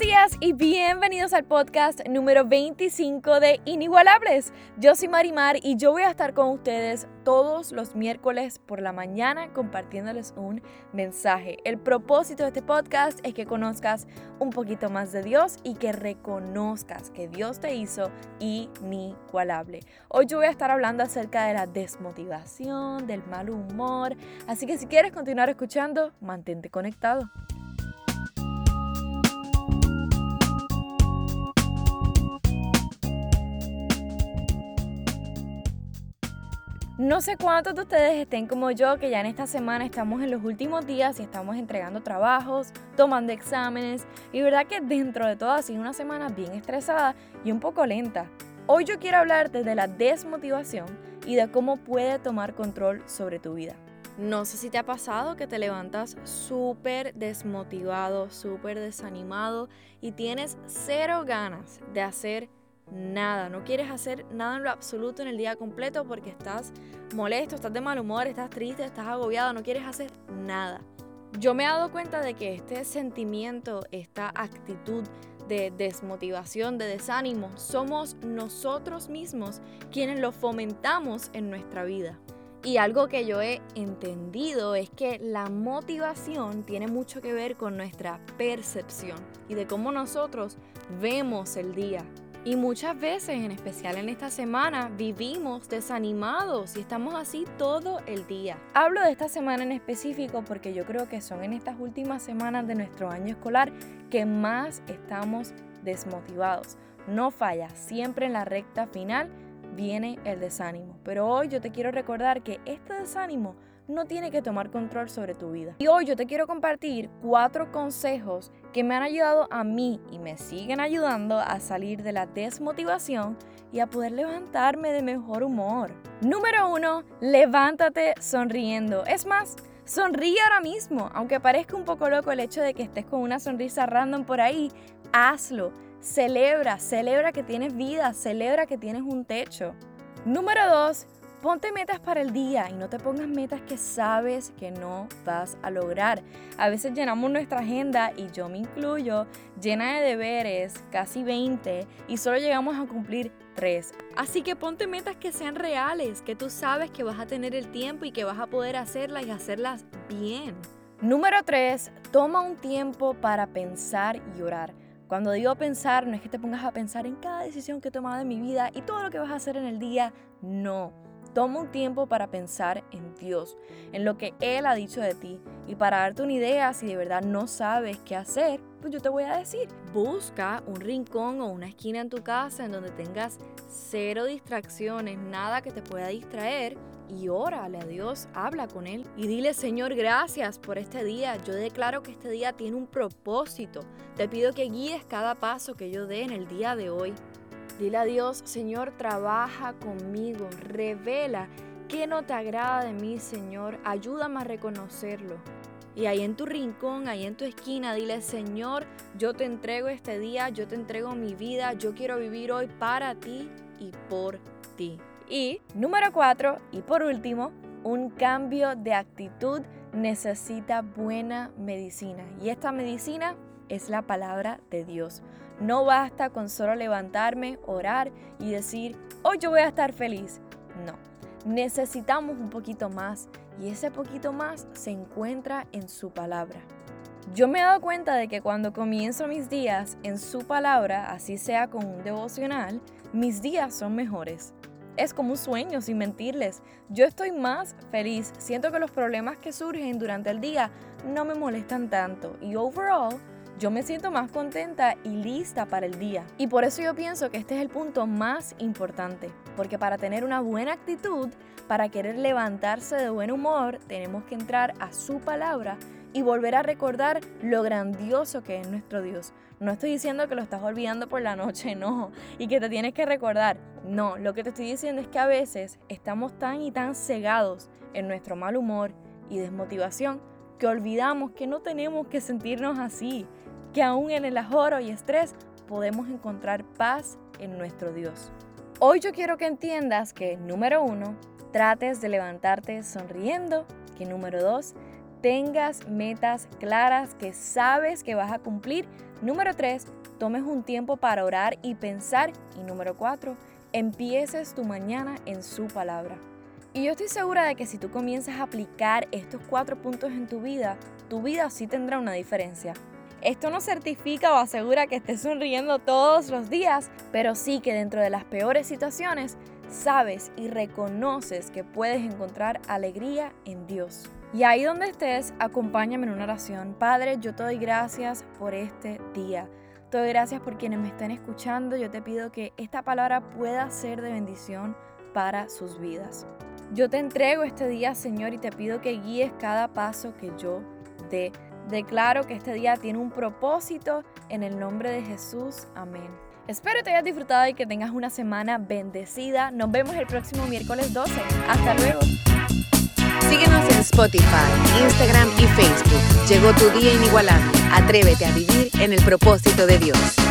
días y bienvenidos al podcast número 25 de Inigualables. Yo soy Marimar y yo voy a estar con ustedes todos los miércoles por la mañana compartiéndoles un mensaje. El propósito de este podcast es que conozcas un poquito más de Dios y que reconozcas que Dios te hizo inigualable. Hoy yo voy a estar hablando acerca de la desmotivación, del mal humor, así que si quieres continuar escuchando, mantente conectado. No sé cuántos de ustedes estén como yo, que ya en esta semana estamos en los últimos días y estamos entregando trabajos, tomando exámenes, y verdad que dentro de todo ha una semana bien estresada y un poco lenta. Hoy yo quiero hablarte de la desmotivación y de cómo puede tomar control sobre tu vida. No sé si te ha pasado que te levantas súper desmotivado, súper desanimado y tienes cero ganas de hacer nada, no quieres hacer nada en lo absoluto en el día completo porque estás molesto, estás de mal humor, estás triste, estás agobiado, no quieres hacer nada. Yo me he dado cuenta de que este sentimiento, esta actitud de desmotivación, de desánimo, somos nosotros mismos quienes lo fomentamos en nuestra vida. Y algo que yo he entendido es que la motivación tiene mucho que ver con nuestra percepción y de cómo nosotros vemos el día, y muchas veces, en especial en esta semana, vivimos desanimados y estamos así todo el día. Hablo de esta semana en específico porque yo creo que son en estas últimas semanas de nuestro año escolar que más estamos desmotivados. No falla, siempre en la recta final viene el desánimo. Pero hoy yo te quiero recordar que este desánimo no tiene que tomar control sobre tu vida. Y hoy yo te quiero compartir cuatro consejos que me han ayudado a mí y me siguen ayudando a salir de la desmotivación y a poder levantarme de mejor humor. Número uno, levántate sonriendo. Es más, sonríe ahora mismo. Aunque parezca un poco loco el hecho de que estés con una sonrisa random por ahí, hazlo. Celebra, celebra que tienes vida, celebra que tienes un techo. Número dos, Ponte metas para el día y no te pongas metas que sabes que no vas a lograr. A veces llenamos nuestra agenda y yo me incluyo llena de deberes, casi 20, y solo llegamos a cumplir 3. Así que ponte metas que sean reales, que tú sabes que vas a tener el tiempo y que vas a poder hacerlas y hacerlas bien. Número 3. Toma un tiempo para pensar y orar. Cuando digo pensar, no es que te pongas a pensar en cada decisión que he tomado en mi vida y todo lo que vas a hacer en el día, no Toma un tiempo para pensar en Dios, en lo que Él ha dicho de ti. Y para darte una idea, si de verdad no sabes qué hacer, pues yo te voy a decir, busca un rincón o una esquina en tu casa en donde tengas cero distracciones, nada que te pueda distraer y órale a Dios, habla con Él y dile, Señor, gracias por este día. Yo declaro que este día tiene un propósito. Te pido que guíes cada paso que yo dé en el día de hoy. Dile a Dios, Señor, trabaja conmigo, revela qué no te agrada de mí, Señor, ayúdame a reconocerlo. Y ahí en tu rincón, ahí en tu esquina, dile, Señor, yo te entrego este día, yo te entrego mi vida, yo quiero vivir hoy para ti y por ti. Y número cuatro, y por último, un cambio de actitud necesita buena medicina. Y esta medicina es la palabra de Dios. No basta con solo levantarme, orar y decir, hoy yo voy a estar feliz. No, necesitamos un poquito más y ese poquito más se encuentra en su palabra. Yo me he dado cuenta de que cuando comienzo mis días en su palabra, así sea con un devocional, mis días son mejores. Es como un sueño, sin mentirles. Yo estoy más feliz. Siento que los problemas que surgen durante el día no me molestan tanto. Y overall, yo me siento más contenta y lista para el día. Y por eso yo pienso que este es el punto más importante, porque para tener una buena actitud, para querer levantarse de buen humor, tenemos que entrar a su palabra y volver a recordar lo grandioso que es nuestro Dios. No estoy diciendo que lo estás olvidando por la noche, no, y que te tienes que recordar. No, lo que te estoy diciendo es que a veces estamos tan y tan cegados en nuestro mal humor y desmotivación que olvidamos que no tenemos que sentirnos así, que aún en el ajoro y estrés podemos encontrar paz en nuestro Dios. Hoy yo quiero que entiendas que, número uno, trates de levantarte sonriendo, que número dos, tengas metas claras que sabes que vas a cumplir Número 3, tomes un tiempo para orar y pensar. Y número 4, empieces tu mañana en su palabra. Y yo estoy segura de que si tú comienzas a aplicar estos cuatro puntos en tu vida, tu vida sí tendrá una diferencia. Esto no certifica o asegura que estés sonriendo todos los días, pero sí que dentro de las peores situaciones sabes y reconoces que puedes encontrar alegría en Dios. Y ahí donde estés, acompáñame en una oración. Padre, yo te doy gracias por este día. Te doy gracias por quienes me están escuchando. Yo te pido que esta palabra pueda ser de bendición para sus vidas. Yo te entrego este día, Señor, y te pido que guíes cada paso que yo dé. Declaro que este día tiene un propósito en el nombre de Jesús. Amén. Espero te hayas disfrutado y que tengas una semana bendecida. Nos vemos el próximo miércoles 12. Hasta luego. Síguenos en Spotify, Instagram y Facebook. Llegó tu día inigualable. Atrévete a vivir en el propósito de Dios.